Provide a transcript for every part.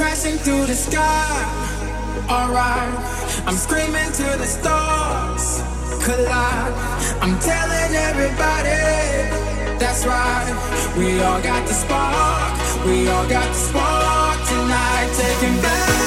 crashing through the sky. Alright, I'm screaming to the stars. Collide, I'm telling everybody. That's right, we all got the spark. We all got the spark tonight, taking back.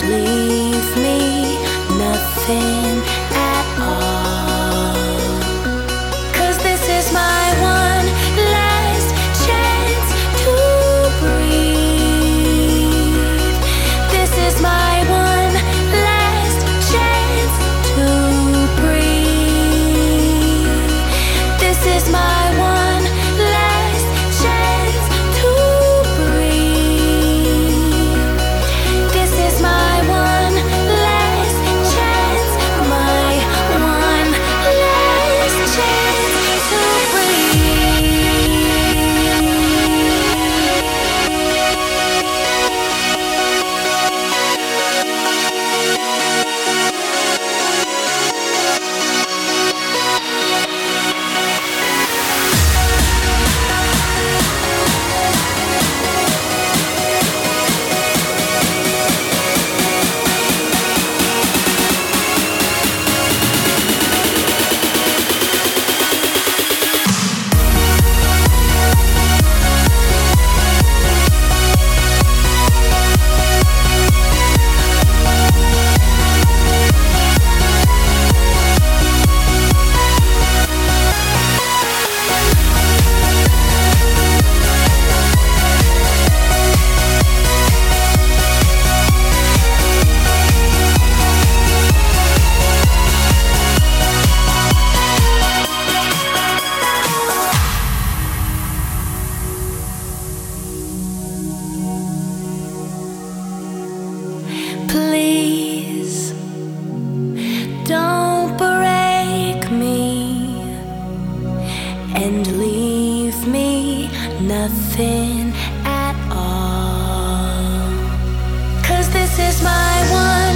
leave me nothing. nothing at all. Cause this is my one.